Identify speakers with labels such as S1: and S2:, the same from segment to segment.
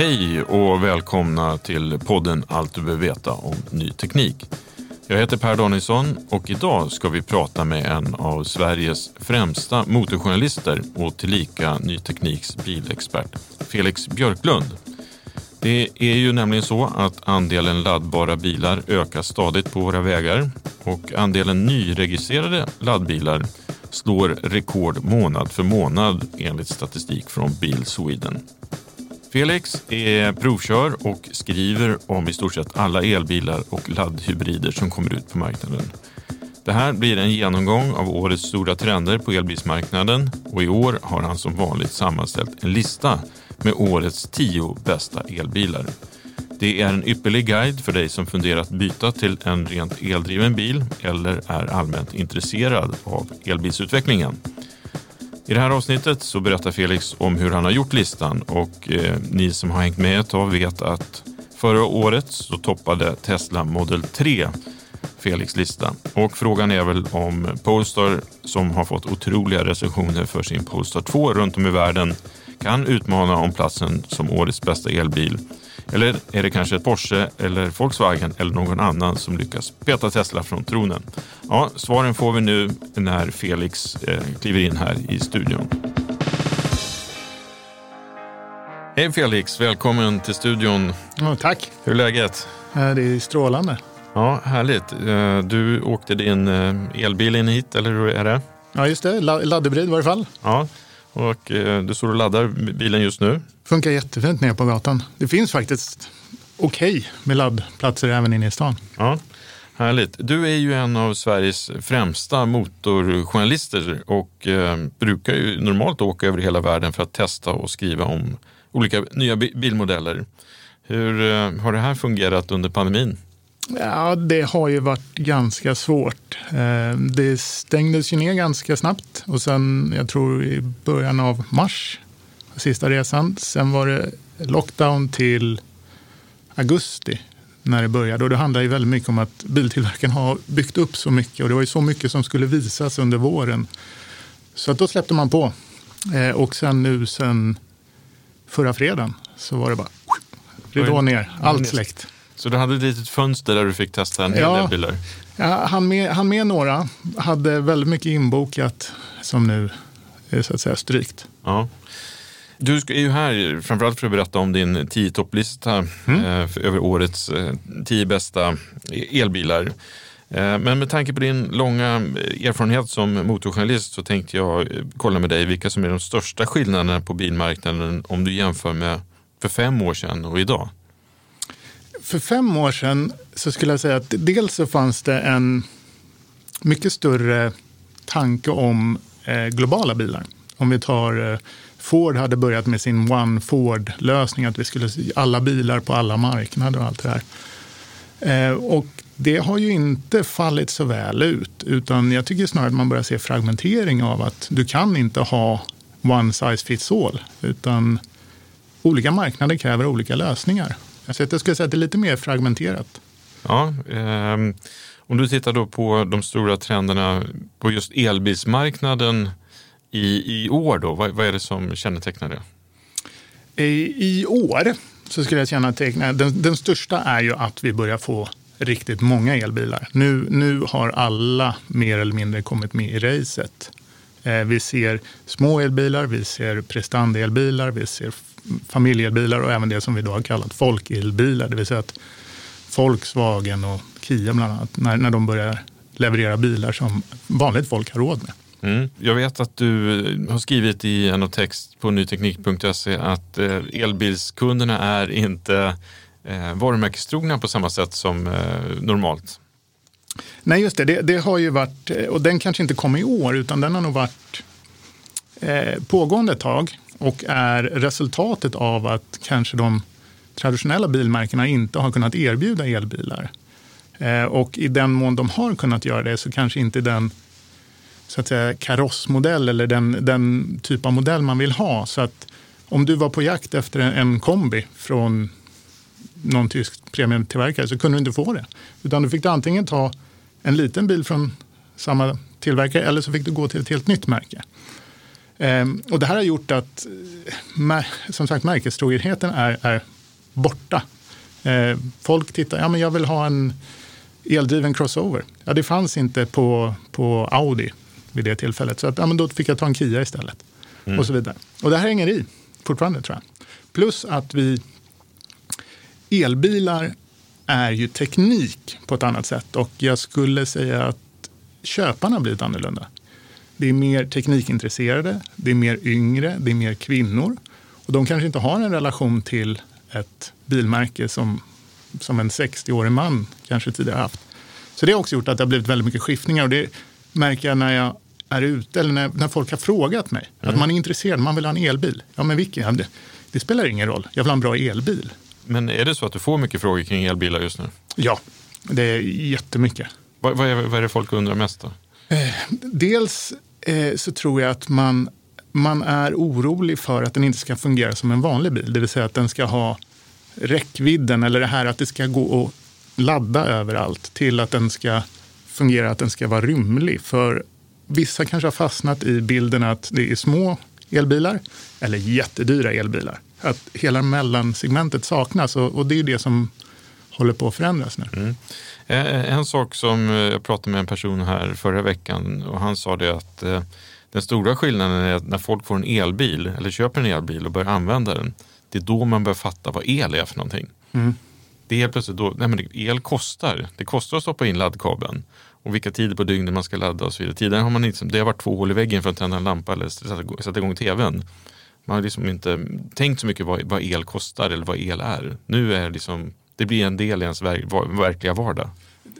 S1: Hej och välkomna till podden Allt du behöver veta om ny teknik. Jag heter Per Danielsson och idag ska vi prata med en av Sveriges främsta motorjournalister och tillika ny tekniks bilexpert, Felix Björklund. Det är ju nämligen så att andelen laddbara bilar ökar stadigt på våra vägar och andelen nyregistrerade laddbilar slår rekord månad för månad enligt statistik från Bil Sweden. Felix är provkör och skriver om i stort sett alla elbilar och laddhybrider som kommer ut på marknaden. Det här blir en genomgång av årets stora trender på elbilsmarknaden och i år har han som vanligt sammanställt en lista med årets tio bästa elbilar. Det är en ypperlig guide för dig som funderar att byta till en rent eldriven bil eller är allmänt intresserad av elbilsutvecklingen. I det här avsnittet så berättar Felix om hur han har gjort listan och eh, ni som har hängt med ett tag vet att förra året så toppade Tesla Model 3 Felix lista. Och frågan är väl om Polestar som har fått otroliga recensioner för sin Polestar 2 runt om i världen kan utmana om platsen som årets bästa elbil. Eller är det kanske Porsche eller Volkswagen eller någon annan som lyckas peta Tesla från tronen? Ja, svaren får vi nu när Felix eh, kliver in här i studion. Hej Felix, välkommen till studion.
S2: Ja, tack.
S1: Hur är läget?
S2: Det är strålande.
S1: Ja, härligt. Eh, Du åkte din eh, elbil in hit, eller hur är det?
S2: Ja, just det. La- Laddhybrid i varje fall.
S1: Ja, och eh, du står och laddar bilen just nu.
S2: Funkar jättefint nere på gatan. Det finns faktiskt okej med laddplatser även inne i stan.
S1: Ja, härligt. Du är ju en av Sveriges främsta motorjournalister och eh, brukar ju normalt åka över hela världen för att testa och skriva om olika nya bi- bilmodeller. Hur eh, har det här fungerat under pandemin?
S2: Ja, det har ju varit ganska svårt. Eh, Det stängdes ju ner ganska snabbt och sen, jag tror i början av mars, sista resan. Sen var det lockdown till augusti när det började. Och det handlar ju väldigt mycket om att biltillverkaren har byggt upp så mycket och det var ju så mycket som skulle visas under våren. Så att då släppte man på. Eh, Och sen nu sen förra fredagen så var det bara ridå ner, allt släckt.
S1: Så du hade ett litet fönster där du fick testa en hel
S2: Ja.
S1: del bilar?
S2: Ja, han, med, han med några, hade väldigt mycket inbokat som nu är så att säga strykt.
S1: Ja. Du är ju här framförallt för att berätta om din 10 topplista eh, över årets eh, 10 bästa elbilar. Eh, Men med tanke på din långa erfarenhet som motorjournalist så tänkte jag kolla med dig vilka som är de största skillnaderna på bilmarknaden om du jämför med för fem år sedan och idag.
S2: För fem år sedan så skulle jag säga att dels så fanns det en mycket större tanke om eh, globala bilar. Om vi tar eh, Ford hade börjat med sin One Ford-lösning, att vi skulle alla bilar på alla marknader och allt det där. Eh, och det har ju inte fallit så väl ut, utan jag tycker snarare att man börjar se fragmentering av att du kan inte ha one size fits all, utan olika marknader kräver olika lösningar. Så jag skulle säga att det är lite mer fragmenterat.
S1: Ja, eh, om du tittar då på de stora trenderna på just elbilsmarknaden i, i år, då, vad, vad är det som kännetecknar det?
S2: I, i år så skulle jag känneteckna, den, den största är ju att vi börjar få riktigt många elbilar. Nu, nu har alla mer eller mindre kommit med i racet. Eh, vi ser små elbilar, vi ser prestandaelbilar, vi ser familjeelbilar och även det som vi då har kallat folkelbilar. Det vill säga att Volkswagen och Kia bland annat, när, när de börjar leverera bilar som vanligt folk har råd med.
S1: Mm. Jag vet att du har skrivit i en text på nyteknik.se att eh, elbilskunderna är inte eh, varumärkestrogna på samma sätt som eh, normalt.
S2: Nej, just det. det. det. har ju varit, och den kanske inte kom i år, utan den har nog varit eh, pågående ett tag och är resultatet av att kanske de traditionella bilmärkena inte har kunnat erbjuda elbilar. Eh, och i den mån de har kunnat göra det så kanske inte den så att säga, karossmodell eller den, den typ av modell man vill ha. Så att om du var på jakt efter en, en kombi från någon tysk premiumtillverkare så kunde du inte få det. Utan du fick antingen ta en liten bil från samma tillverkare eller så fick du gå till ett helt nytt märke. Ehm, och det här har gjort att eh, som sagt, märkestrogenheten är, är borta. Ehm, folk tittar, ja men jag vill ha en eldriven crossover. Ja, det fanns inte på, på Audi vid det tillfället. Så att, ja, men då fick jag ta en Kia istället. Mm. Och så vidare. Och det här hänger i fortfarande tror jag. Plus att vi elbilar är ju teknik på ett annat sätt och jag skulle säga att köparna har blivit annorlunda. Det är mer teknikintresserade, det är mer yngre, det är mer kvinnor och de kanske inte har en relation till ett bilmärke som, som en 60-årig man kanske tidigare haft. Så det har också gjort att det har blivit väldigt mycket skiftningar och det märker jag när jag är ute eller när, när folk har frågat mig. Mm. Att man är intresserad, man vill ha en elbil. Ja, men vilken? Det, det spelar ingen roll, jag vill ha en bra elbil.
S1: Men är det så att du får mycket frågor kring elbilar just nu?
S2: Ja, det är jättemycket.
S1: Vad, vad, är, vad är det folk undrar mest då?
S2: Eh, dels eh, så tror jag att man, man är orolig för att den inte ska fungera som en vanlig bil. Det vill säga att den ska ha räckvidden eller det här att det ska gå att ladda överallt till att den ska fungera, att den ska vara rymlig. För vissa kanske har fastnat i bilden att det är små elbilar eller jättedyra elbilar att hela mellansegmentet saknas och, och det är det som håller på att förändras nu. Mm.
S1: Eh, en sak som eh, jag pratade med en person här förra veckan och han sa det att eh, den stora skillnaden är att när folk får en elbil eller köper en elbil och börjar använda den, det är då man börjar fatta vad el är för någonting. Mm. Det är helt plötsligt då, nej men el kostar. Det kostar att stoppa in laddkabeln och vilka tider på dygnet man ska ladda och så vidare. Tidigare har man inte, det har varit två hål i väggen för att tända en lampa eller sätta igång tvn. Man har liksom inte tänkt så mycket vad, vad el kostar eller vad el är. Nu är det liksom, det blir en del i ens ver, verkliga vardag.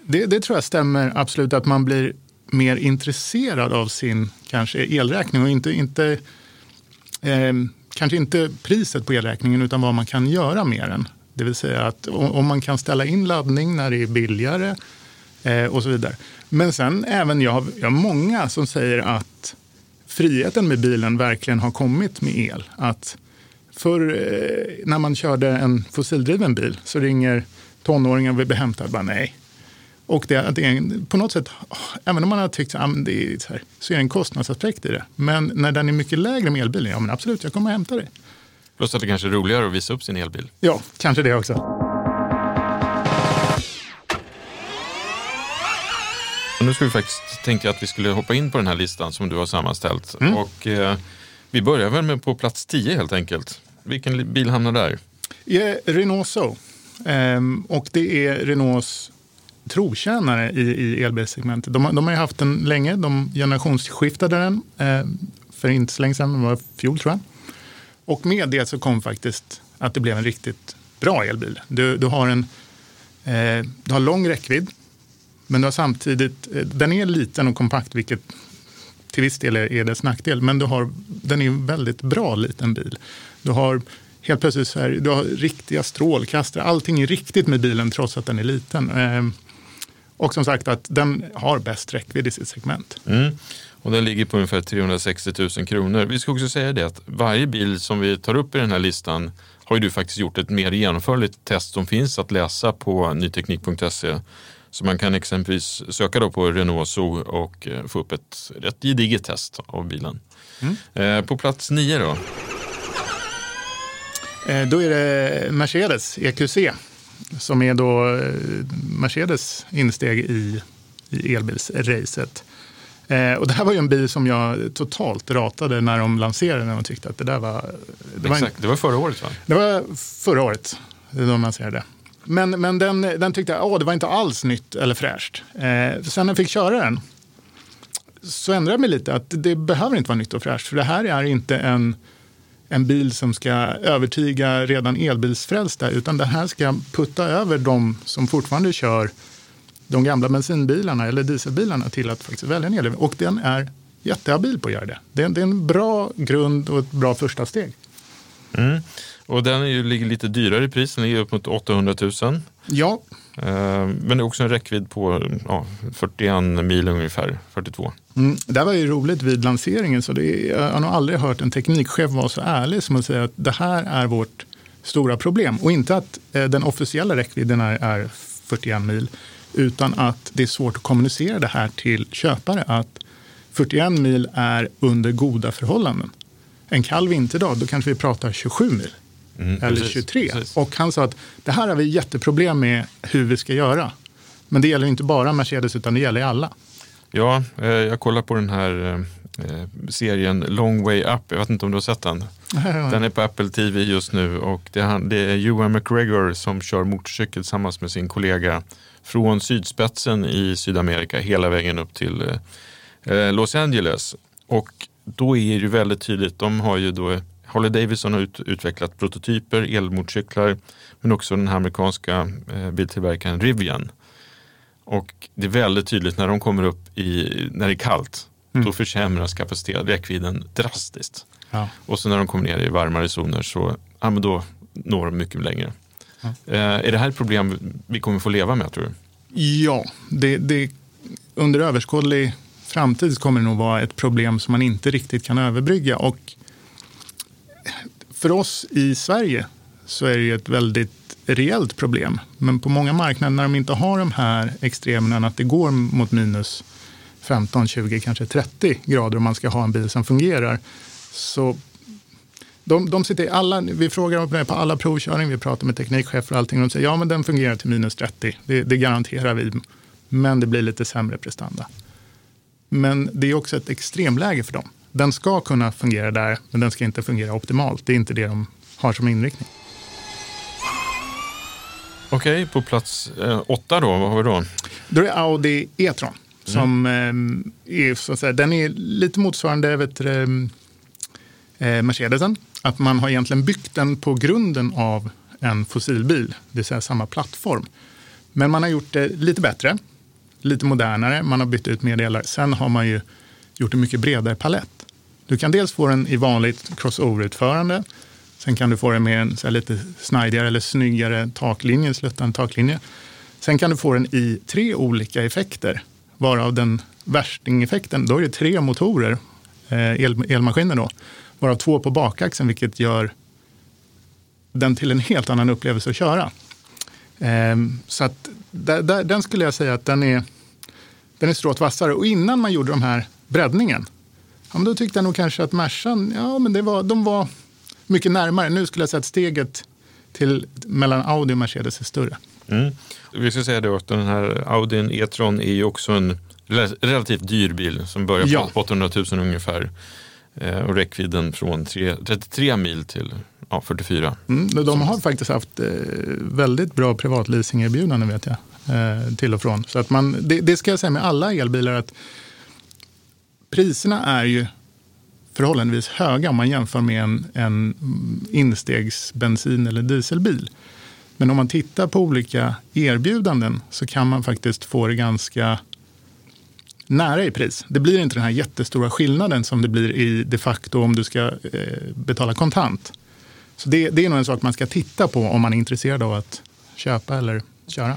S2: Det, det, tror jag stämmer absolut, att man blir mer intresserad av sin kanske elräkning och inte, inte eh, kanske inte priset på elräkningen utan vad man kan göra med den. Det vill säga att om man kan ställa in laddning när det är billigare eh, och så vidare. Men sen även jag, jag har många som säger att friheten med bilen verkligen har kommit med el. Att för eh, när man körde en fossildriven bil så ringer tonåringar och vill bli hämtad. Bara, nej. Och det, det är på något sätt, även om man har tyckt att det är så, här, så är det en kostnadsaspekt i det. Men när den är mycket lägre med elbilen, ja men absolut, jag kommer att hämta dig.
S1: Plus att det kanske är roligare att visa upp sin elbil.
S2: Ja, kanske det också.
S1: Och nu ska vi faktiskt tänka att vi skulle hoppa in på den här listan som du har sammanställt. Mm. Och, eh, vi börjar väl med på plats 10 helt enkelt. Vilken bil hamnar där?
S2: Yeah, Renault Zoe. Ehm, och det är Renaults trotjänare i, i elbilssegmentet. De, de har haft den länge. De generationsskiftade den eh, för inte så länge sedan, det var fjol tror jag. Och med det så kom faktiskt att det blev en riktigt bra elbil. Du, du har en eh, du har lång räckvidd men du har samtidigt, eh, den är liten och kompakt vilket till viss del är dess nackdel, men du har, den är en väldigt bra liten bil. Du har helt plötsligt så här, du har riktiga strålkastare, allting är riktigt med bilen trots att den är liten. Ehm, och som sagt att den har bäst räckvidd i sitt segment.
S1: Mm. Och den ligger på ungefär 360 000 kronor. Vi ska också säga det att varje bil som vi tar upp i den här listan har ju du faktiskt gjort ett mer genomförligt test som finns att läsa på nyteknik.se. Så man kan exempelvis söka då på Renault Zoe och eh, få upp ett rätt gediget test av bilen. Mm. Eh, på plats nio då?
S2: Eh, då är det Mercedes EQC som är då Mercedes insteg i, i elbilsracet. Eh, och det här var ju en bil som jag totalt ratade när de lanserade den och tyckte att det där var...
S1: Det var, Exakt, en, det var förra året va?
S2: Det var förra året de lanserade. Men, men den, den tyckte jag, åh, det var inte alls nytt eller fräscht. Eh, sen när jag fick köra den så ändrade jag mig lite att det behöver inte vara nytt och fräscht. För det här är inte en, en bil som ska övertyga redan elbilsfrälsta utan det här ska putta över de som fortfarande kör de gamla bensinbilarna eller dieselbilarna till att faktiskt välja en elbil. Och den är jättehabil på att göra det. Det är, det är en bra grund och ett bra första steg.
S1: Mm. Och den är ju, ligger lite dyrare i pris, den ligger upp mot 800 000.
S2: Ja.
S1: Eh, men det är också en räckvidd på ja, 41 mil ungefär, 42.
S2: Mm, det var ju roligt vid lanseringen, så det är, jag har nog aldrig hört en teknikchef vara så ärlig som att säga att det här är vårt stora problem. Och inte att eh, den officiella räckvidden är, är 41 mil, utan att det är svårt att kommunicera det här till köpare. Att 41 mil är under goda förhållanden. En kall vinterdag, då kanske vi pratar 27 mil. Mm, eller precis, 23. Precis. Och han sa att det här har vi jätteproblem med hur vi ska göra. Men det gäller inte bara Mercedes utan det gäller alla.
S1: Ja, eh, jag kollar på den här eh, serien Long Way Up. Jag vet inte om du har sett den? Den är på Apple TV just nu och det är, Ewan McGregor som kör motorcykel tillsammans med sin kollega från sydspetsen i Sydamerika hela vägen upp till eh, Los Angeles. Och då är det väldigt tydligt, de har ju då Harley Davidson har ut, utvecklat prototyper, elmotorcyklar, men också den här amerikanska eh, biltillverkaren Rivian. Och det är väldigt tydligt när de kommer upp i, när det är kallt, mm. då försämras kapaciteten, räckvidden drastiskt. Ja. Och så när de kommer ner i varmare zoner så ja, men då når de mycket längre. Ja. Eh, är det här ett problem vi kommer få leva med tror du?
S2: Ja, det, det, under överskådlig framtid kommer det nog vara ett problem som man inte riktigt kan överbrygga. Och för oss i Sverige så är det ju ett väldigt reellt problem. Men på många marknader när de inte har de här extremerna, att det går mot minus 15, 20, kanske 30 grader om man ska ha en bil som fungerar. Så de, de sitter alla, vi frågar dem på alla provkörning, vi pratar med teknikchefer och allting. Och de säger ja men den fungerar till minus 30, det, det garanterar vi. Men det blir lite sämre prestanda. Men det är också ett extremläge för dem. Den ska kunna fungera där, men den ska inte fungera optimalt. Det är inte det de har som inriktning.
S1: Okej, på plats eh, åtta då, vad har vi då?
S2: Då är det Audi E-tron. Som mm. eh, är, så att säga, den är lite motsvarande vet, eh, Mercedesen. Att man har egentligen byggt den på grunden av en fossilbil, det vill säga samma plattform. Men man har gjort det lite bättre, lite modernare, man har bytt ut mer delar. Sen har man ju gjort en mycket bredare palett. Du kan dels få den i vanligt crossover-utförande. Sen kan du få den med en så lite snidigare eller snyggare taklinje, sluttande taklinje. Sen kan du få den i tre olika effekter, varav den värstingeffekten, då är det tre motorer, eh, el, elmaskiner då, varav två på bakaxeln, vilket gör den till en helt annan upplevelse att köra. Ehm, så att där, där, den skulle jag säga att den är, den är strået vassare. Och innan man gjorde de här breddningen, ja, men då tyckte jag nog kanske att Mercan, ja men det var, de var mycket närmare. Nu skulle jag säga att steget till, mellan Audi och Mercedes är större.
S1: Mm. Vi ska säga det att den här Audin E-tron är ju också en relativt dyr bil som börjar på ja. 800 000 ungefär. Eh, och räckvidden från 3, 33 mil till ja, 44.
S2: Mm, de har faktiskt haft eh, väldigt bra privatleasingerbjudanden vet jag. Eh, till och från. Så att man, det, det, ska jag säga med alla elbilar att priserna är ju förhållandevis höga om man jämför med en, en instegsbensin eller dieselbil. Men om man tittar på olika erbjudanden så kan man faktiskt få det ganska nära i pris. Det blir inte den här jättestora skillnaden som det blir i de facto om du ska eh, betala kontant. Så det, det är nog en sak man ska titta på om man är intresserad av att köpa eller köra.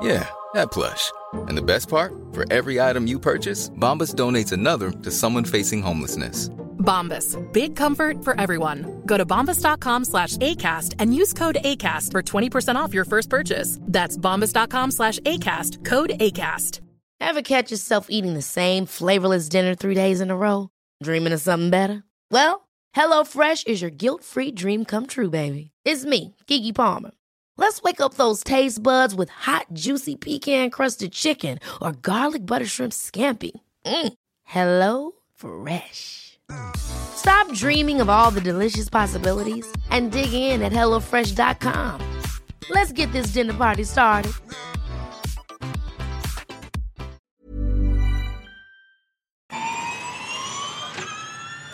S3: Yeah, that plush. And the best part? For every item you purchase, Bombas donates another to someone facing homelessness.
S4: Bombas. Big comfort for everyone. Go to bombas.com slash ACAST and use code ACAST for 20% off your first purchase. That's bombas.com slash ACAST. Code ACAST.
S5: Ever catch yourself eating the same flavorless dinner three days in a row? Dreaming of something better? Well, HelloFresh is your guilt-free dream come true, baby. It's me, Kiki Palmer. Let's wake up those taste buds with hot, juicy pecan-crusted chicken or garlic butter shrimp scampi. Mm. Hello Fresh. Stop dreaming of all the delicious possibilities and dig in at HelloFresh.com. Let's get this dinner party started.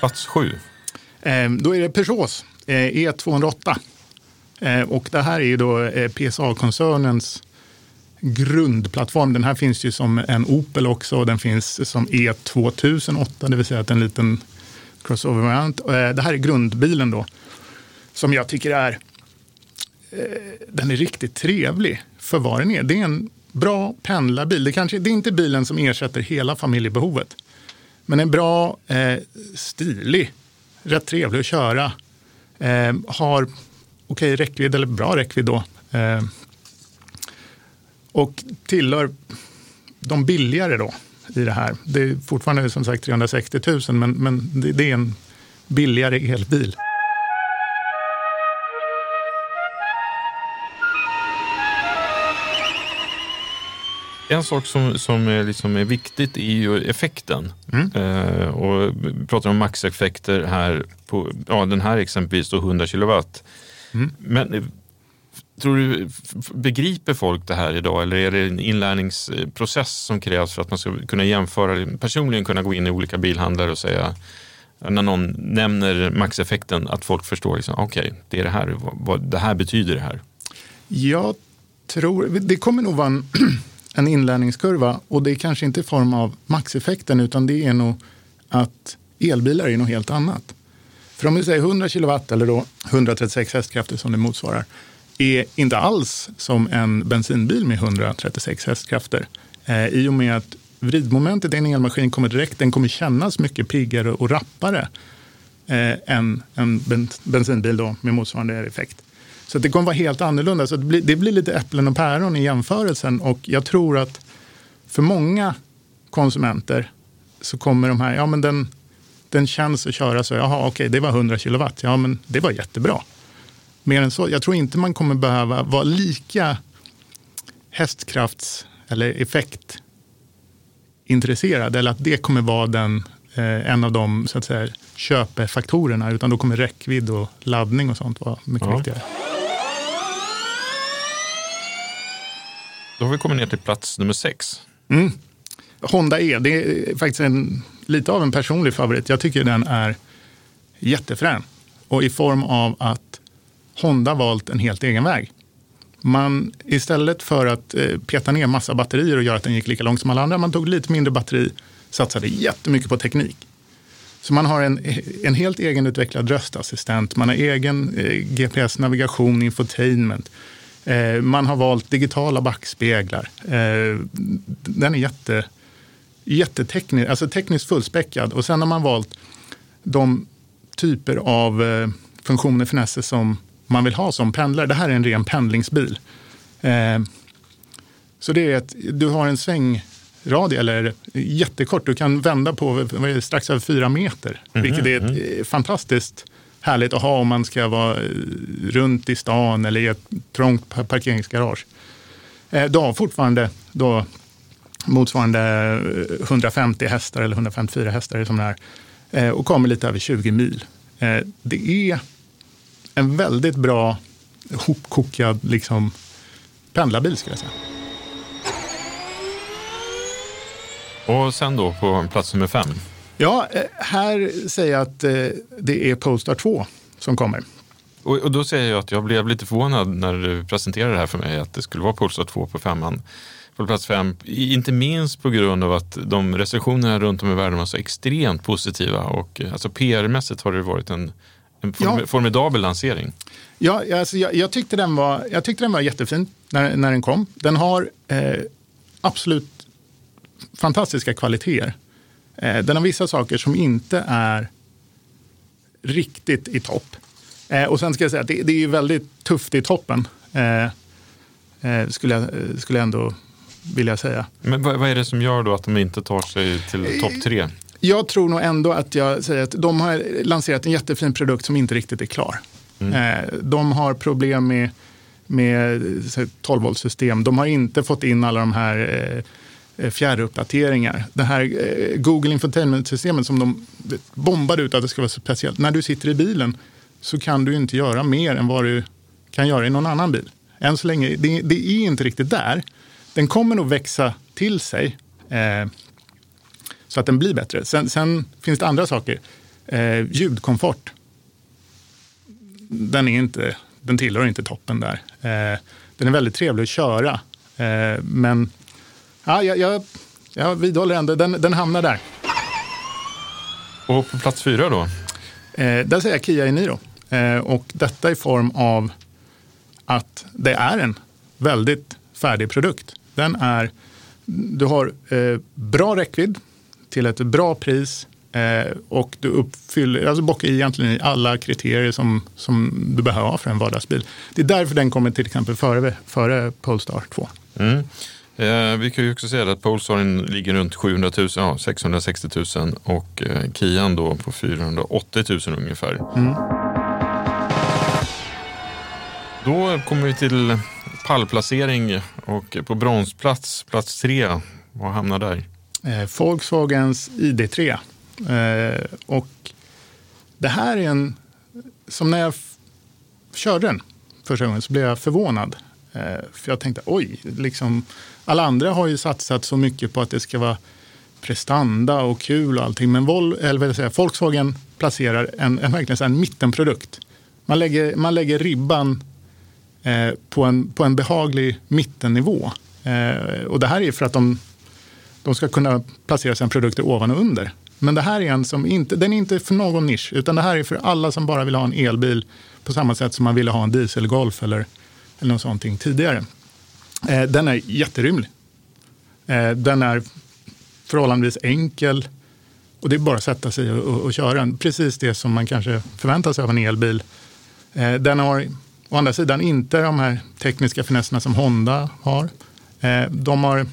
S1: Plats sju.
S2: Eh, då är det Peugeots eh, E208. Eh, och det här är ju då eh, PSA-koncernens grundplattform. Den här finns ju som en Opel också och den finns som E2008, det vill säga att en liten crossover-variant. Eh, det här är grundbilen då, som jag tycker är den är riktigt trevlig för vad den är. Det är en bra pendlarbil. Det, kanske, det är inte bilen som ersätter hela familjebehovet. Men en bra, eh, stilig, rätt trevlig att köra. Eh, har okej räckvidd, eller bra räckvidd då. Eh, och tillhör de billigare då i det här. Det är fortfarande som sagt 360 000 men, men det, det är en billigare elbil.
S1: En sak som, som är, liksom är viktigt är ju effekten. Eh, och vi pratar om maxeffekter här. På, ja, den här exempelvis då 100 kilowatt. Men eh, tror du, begriper folk det här idag eller är det en inlärningsprocess som krävs för att man ska kunna jämföra, personligen kunna gå in i olika bilhandlare och säga när någon nämner maxeffekten att folk förstår, liksom, okej, det är det här, vad det här betyder det här.
S2: Jag tror, det kommer nog vara en, en inlärningskurva och det är kanske inte i form av maxeffekten utan det är nog att elbilar är något helt annat. För om vi säger 100 kilowatt eller då 136 hästkrafter som det motsvarar är inte alls som en bensinbil med 136 hästkrafter. Eh, I och med att vridmomentet i en elmaskin kommer direkt, den kommer kännas mycket piggare och rappare eh, än en ben, bensinbil då med motsvarande effekt. Så det kommer vara helt annorlunda. Så det blir, det blir lite äpplen och päron i jämförelsen och jag tror att för många konsumenter så kommer de här, ja men den, den känns att köra så, jaha okej det var 100 kilowatt, ja men det var jättebra. Mer än så, jag tror inte man kommer behöva vara lika hästkrafts eller effektintresserad eller att det kommer vara den, eh, en av de så att säga, köpefaktorerna utan då kommer räckvidd och laddning och sånt vara mycket
S1: Ja.
S2: viktigare.
S1: Då har vi kommit ner till plats nummer sex.
S2: Mm. Honda E, det är faktiskt en, lite av en personlig favorit. Jag tycker den är jättefrän. Och i form av att Honda valt en helt egen väg. Man, istället för att eh, peta ner massa batterier och göra att den gick lika långt som alla andra, man tog lite mindre batteri, satsade jättemycket på teknik. Så man har en, en helt egenutvecklad röstassistent, man har egen eh, GPS-navigation, infotainment. Eh, man har valt digitala backspeglar. Eh, den är jätte, jätteteknisk, alltså tekniskt fullspäckad. Och sen har man valt de typer av eh, funktioner, finesser som man vill ha som pendlare. Det här är en ren pendlingsbil. Eh, så det är att du har en svängradie, eller jättekort, du kan vända på det, strax över fyra meter. Vilket är ett, eh, fantastiskt härligt att ha om man ska vara eh, runt i stan eller i ett trångt pa- parkeringsgarage. Eh, Du har fortfarande då motsvarande eh, 150 hästar eller 154 hästar som det är eh, och kommer lite över 20 mil. Eh, Det är en väldigt bra hopkokad liksom, pendlarbil skulle jag säga.
S1: Och sen då på plats nummer fem.
S2: Ja, eh, här säger jag att eh, det är Polestar 2 som kommer.
S1: Och, och då säger jag att jag blev lite förvånad när du presenterade det här för mig, att det skulle vara Polestar 2 på femman. På plats fem, inte minst på grund av att de recensionerna runt om i världen var så extremt positiva och eh, alltså PR-mässigt har det varit en, en form,
S2: Ja.
S1: formidabel lansering.
S2: Ja, alltså, jag, jag, tyckte den var, jag tyckte den var jättefin när, när den kom. Den har eh, absolut fantastiska kvaliteter. Eh, den har vissa saker som inte är riktigt i topp. Eh, och sen ska jag säga att det, det är väldigt tufft i toppen. Eh, eh, skulle, jag, eh, skulle jag ändå vilja säga.
S1: Men vad, vad är det som gör då att de inte tar sig till topp tre?
S2: Jag tror nog ändå att jag säger att de har lanserat en jättefin produkt som inte riktigt är klar. Eh, De har problem med, med 12-voltssystem. De har inte fått in alla de här eh, fjärruppdateringar. Det här eh, Google Infotainment-systemet som de bombade ut att det ska vara så speciellt. När du sitter i bilen så kan du inte göra mer än vad du kan göra i någon annan bil. Än så länge, det, det är inte riktigt där. Den kommer nog växa till sig. Eh, så att den blir bättre. Sen, sen finns det andra saker. Eh, ljudkomfort. Den, är inte, den tillhör inte toppen där. Eh, den är väldigt trevlig att köra. Eh, men ja, jag, jag, jag vidhåller ändå, den, den hamnar där.
S1: Och på plats fyra då?
S2: Eh, där säger jag Kia Eniro. Eh, och detta i form av att det är en väldigt färdig produkt. Den är, du har eh, bra räckvidd till ett bra pris eh, och du uppfyller, alltså bockar egentligen i alla kriterier som, som du behöver ha för en vardagsbil. Det är därför den kommer till exempel före, före Polestar 2.
S1: Mm. Eh, vi kan ju också säga att Polestaren ligger runt 700 000, ja, 660 000 och eh, Kian då på 480 000 ungefär. Då kommer vi till pallplacering och på bronsplats, plats tre. Vad hamnar där?
S2: eh, Volkswagens ID3. Eh, och det här är en, som när jag körde den första gången så blev jag förvånad. Eh, för jag tänkte, oj, liksom, alla andra har ju satsat så mycket på att det ska vara prestanda och kul och allting. Men Vol, eller vad säga, Volkswagen placerar en, en, verkligen en mittenprodukt. Man lägger, man lägger ribban Eh, på, en, på en behaglig mittennivå. Eh, och det här är för att de de ska kunna placera sina produkter ovan och under. Men det här är en som inte, den är inte för någon nisch, utan det här är för alla som bara vill ha en elbil på samma sätt som man ville ha en dieselgolf eller, eller något sånt tidigare. Eh, den är jätterymlig. Eh, den är förhållandevis enkel och det är bara att sätta sig och, och, och köra den. Precis det som man kanske förväntar sig av en elbil. Eh, den har å andra sidan inte de här tekniska finesserna som Honda har. Eh, de har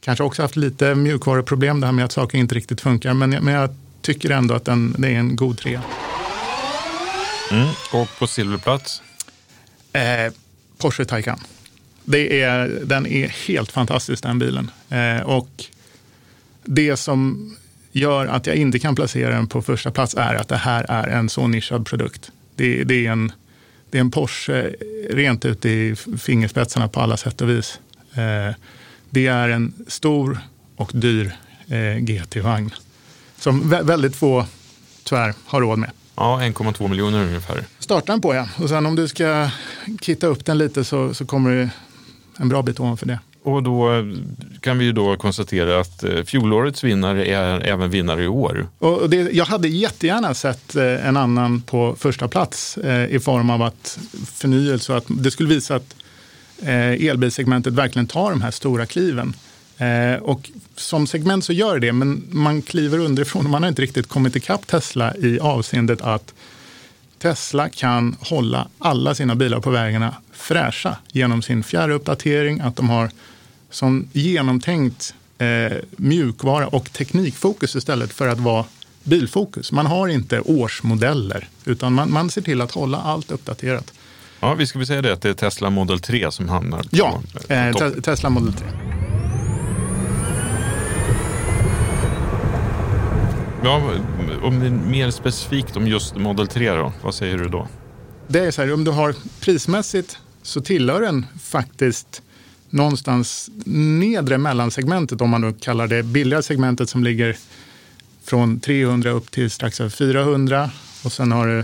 S2: Kanske också haft lite mjukvaruproblem, det här med att saker inte riktigt funkar. Men, men jag tycker ändå att den, det är en god trea.
S1: Mm. Och på silverplats?
S2: Eh, Porsche Taycan. Det är, den är helt fantastisk den bilen. Eh, och det som gör att jag inte kan placera den på första plats är att det här är en så nischad produkt. Det, det är, en, det är en Porsche rent ut i fingerspetsarna på alla sätt och vis. Eh, det är en stor och dyr eh, GT-vagn som väldigt få tyvärr har råd med.
S1: Ja, 1,2 miljoner ungefär.
S2: Starta den på ja. Och sen om du ska kitta upp den lite så, så kommer det en bra bit ovanför det.
S1: Och då eh, kan vi ju då konstatera att eh, fjolårets vinnare är även vinnare i år.
S2: Och det, jag hade jättegärna sett eh, en annan på första plats i form av att förnyelse och att det skulle visa att elbilsegmentet verkligen tar de här stora kliven. Och som segment så gör det, men man kliver underifrån och man har inte riktigt kommit ikapp Tesla i avseendet att Tesla kan hålla alla sina bilar på vägarna fräscha genom sin fjärruppdatering, att de har sån genomtänkt eh, mjukvara och teknikfokus istället för att vara bilfokus. Man har inte årsmodeller, utan man, man ser till att hålla allt uppdaterat.
S1: Ja, vi ska väl säga det att det är Tesla Model 3 som hamnar på
S2: Ja, eh, te Tesla Model 3.
S1: Ja, om mer specifikt om just Model 3 då, vad säger du då?
S2: Det är så här, om du har prismässigt så tillhör den faktiskt någonstans nedre mellansegmentet, om man då kallar det billiga segmentet som ligger från 300 upp till strax över 400. Och sen har du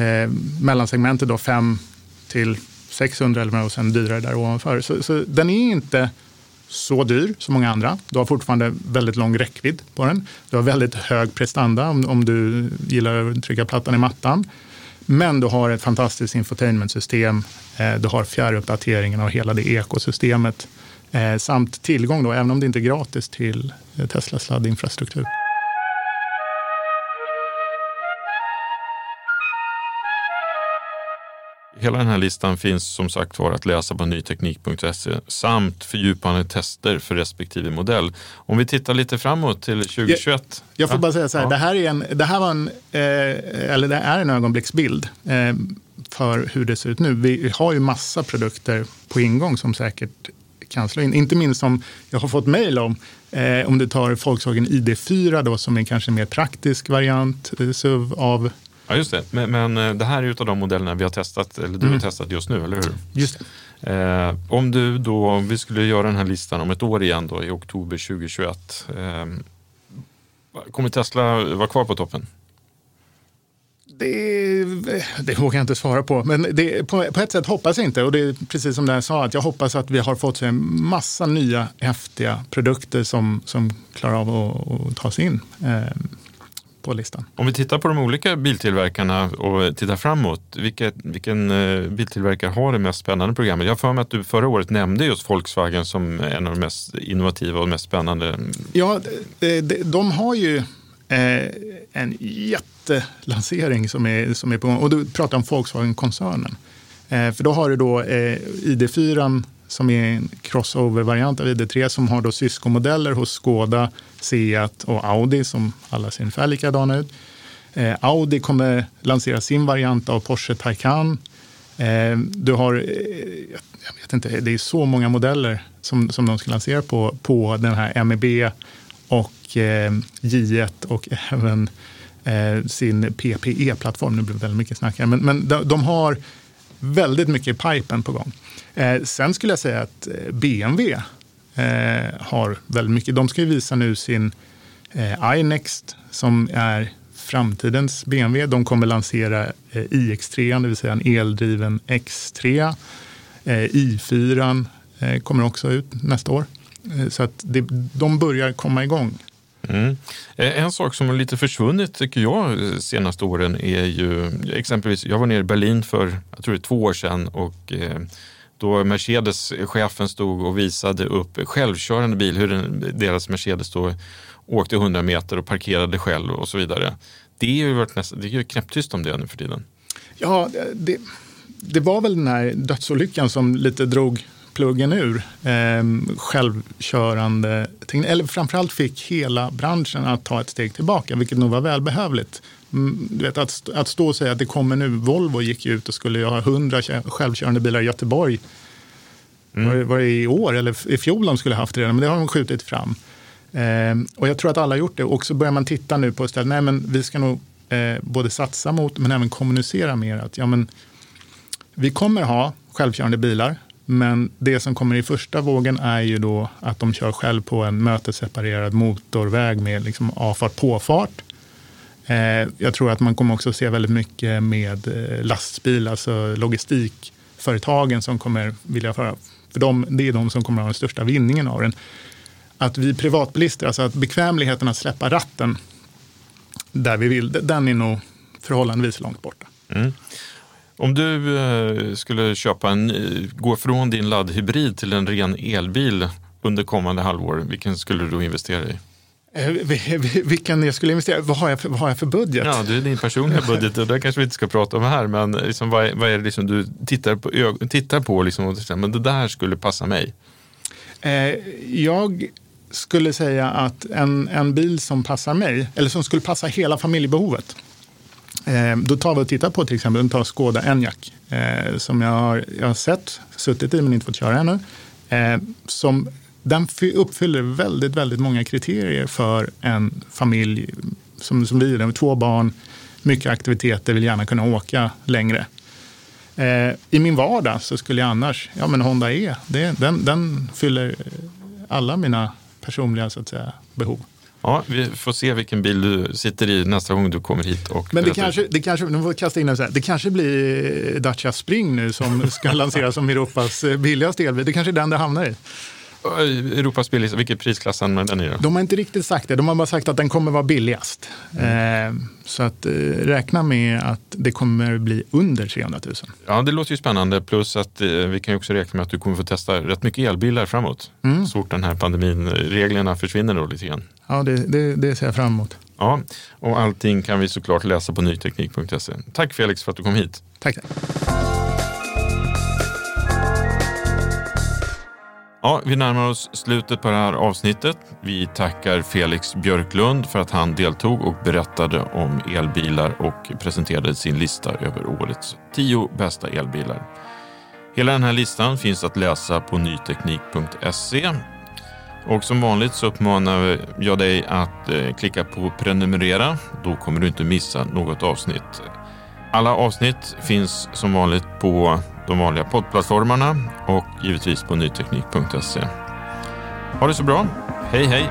S2: eh, mellansegmentet då 5 till 600 eller och sen dyrare där ovanför. Så, så, den är inte så dyr som många andra. Du har fortfarande väldigt lång räckvidd på den. Du har väldigt hög prestanda om, om du gillar att trycka plattan i mattan. Men du har ett fantastiskt infotainmentsystem. Eh, du har fjärruppdateringen av hela det ekosystemet. Eh, samt tillgång, då, även om det inte är gratis, till eh, Teslas laddinfrastruktur.
S1: Hela den här listan finns som sagt var att läsa på nyteknik.se samt fördjupande tester för respektive modell. Om vi tittar lite framåt till 2021. Jag,
S2: jag får ja. bara säga så här, ja. det, här är en, det här var en, eh, eller det är en ögonblicksbild eh, för hur det ser ut nu. Vi har ju massa produkter på ingång som säkert kan slå in. Inte minst som jag har fått mejl om, eh, om du tar Volkswagen ID4 då, som är kanske en mer praktisk variant, eh, SUV av
S1: Ja, just det. Men, men, eh, det här är utav de modellerna vi har testat, eller du mm. har testat just nu, eller hur?
S2: Just
S1: det. Eh, om du då, om vi skulle göra den här listan om ett år igen då, i oktober 2021. Eh, kommer Tesla vara kvar på toppen?
S2: Det, det vågar jag inte svara på. Men det, på, på, ett sätt hoppas jag inte. Och det är precis som jag sa, att jag hoppas att vi har fått en massa nya häftiga produkter som, som klarar av att, att ta sig in. Eh, på listan.
S1: Om vi tittar på de olika biltillverkarna och tittar framåt, vilka, vilken eh, biltillverkare har det mest spännande programmet? Jag för mig att du förra året nämnde just Volkswagen som en av de mest innovativa och mest spännande.
S2: Ja, de, de, de har ju eh, en jättelansering som är, som är på gång. Och du pratar om Volkswagen-koncernen. Eh, för då har du då eh, ID4 som är en crossover-variant av ID3 som har då syskonmodeller hos Skoda, Seat och Audi som alla ser ungefär likadana ut. Eh, Audi kommer lansera sin variant av Porsche Taycan. Eh, du har, eh, jag vet inte, det är så många modeller som, som de ska lansera på, på den här MEB och eh, J1 och även eh, sin PPE-plattform. Nu blir det väldigt mycket snack här, men, men de, de har väldigt mycket i pipen på gång. Eh, sen skulle jag säga att eh, BMW eh, har väldigt mycket. De ska ju visa nu sin eh, iNext som är framtidens BMW. De kommer lansera eh, iX3, det vill säga en eldriven X3. Eh, i4 eh, kommer också ut nästa år. Eh, så att det, de börjar komma igång.
S1: Mm. En sak som har lite försvunnit tycker jag senaste åren är ju exempelvis, jag var nere i Berlin för jag tror det är två år sedan och då Mercedes-chefen stod och visade upp självkörande bil, hur den, deras Mercedes då åkte 100 meter och parkerade själv och så vidare. Det är ju, varit nästan, det är ju knäpptyst om det nu för tiden.
S2: Ja, det, det var väl den här dödsolyckan som lite drog pluggen ur. Eh, självkörande, eller framförallt fick hela branschen att ta ett steg tillbaka, vilket nog var välbehövligt. Mm, du vet, att, att stå och säga att det kommer nu, Volvo gick ut och skulle ha 100 självkörande bilar i Göteborg. Mm. Var, det, var det i år eller i fjol de skulle haft det redan, men det har de skjutit fram. Eh, och jag tror att alla har gjort det. Och så börjar man titta nu på stället, nej men vi ska nog eh, både satsa mot men även kommunicera mer att ja, men, vi kommer ha självkörande bilar. Men det som kommer i första vågen är ju då att de kör själv på en mötesseparerad motorväg med liksom avfart påfart. Eh, jag tror att man kommer också se väldigt mycket med eh, lastbil, alltså logistikföretagen som kommer vilja föra. För de, det är de som kommer ha den största vinningen av den. Att vi privatbilister, alltså att bekvämligheten att släppa ratten där vi vill, den är nog förhållandevis långt borta. Mm.
S1: Om du eh, skulle köpa en, gå från din laddhybrid till en ren elbil under kommande halvår, vilken skulle du investera i?
S2: Eh, vilken jag skulle investera Vad har jag för, vad har jag för budget?
S1: Ja, det är din personliga budget och det kanske vi inte ska prata om här. Men liksom, vad, är, vad är det liksom du tittar på, tittar på liksom, och men det där skulle passa mig?
S2: Eh, jag skulle säga att en, en bil som passar mig, eller som skulle passa hela familjebehovet, Eh, Eh, då tar vi och tittar på till exempel den tar Skoda Enyaq eh, som jag har, jag har sett, suttit i men inte fått köra ännu. Eh, som, den uppfyller väldigt, väldigt många kriterier för en familj som, som vi, med två barn, mycket aktiviteter, vill gärna kunna åka längre. Eh, I min vardag så skulle jag annars, ja men Honda E, det, den, den fyller alla mina personliga så att säga, behov.
S1: Ja, vi får se vilken bil du sitter i nästa gång du kommer hit. Och
S2: Men det kanske, det kanske, nu får kasta in det, det kanske blir Dacia Spring nu som ska lanseras som Europas billigaste elbil. Det kanske är den det hamnar i.
S1: Europas billigaste, vilket prisklass använder den i då?
S2: De har inte riktigt sagt det. De har bara sagt att den kommer vara billigast. Mm. Eh, så att eh, räkna med att det kommer bli under 300 000.
S1: Ja, det låter ju spännande. Plus att eh, vi kan ju också räkna med att du kommer få testa rätt mycket elbilar framåt. Mm. Så fort den här pandemin, reglerna försvinner då lite grann.
S2: Ja, det, det, det ser jag fram emot.
S1: Ja, och allting kan vi såklart läsa på nyteknik.se. Tack Felix för att du kom hit.
S2: Tack.
S1: Ja, vi närmar oss slutet på det här avsnittet. Vi tackar Felix Björklund för att han deltog och berättade om elbilar och presenterade sin lista över årets tio bästa elbilar. Hela den här listan finns att läsa på nyteknik.se. Och som vanligt så uppmanar jag dig att eh, klicka på prenumerera. Då kommer du inte missa något avsnitt. Alla avsnitt finns som vanligt på de vanliga poddplattformarna och givetvis på nyteknik.se. Ha det så bra. Hej hej!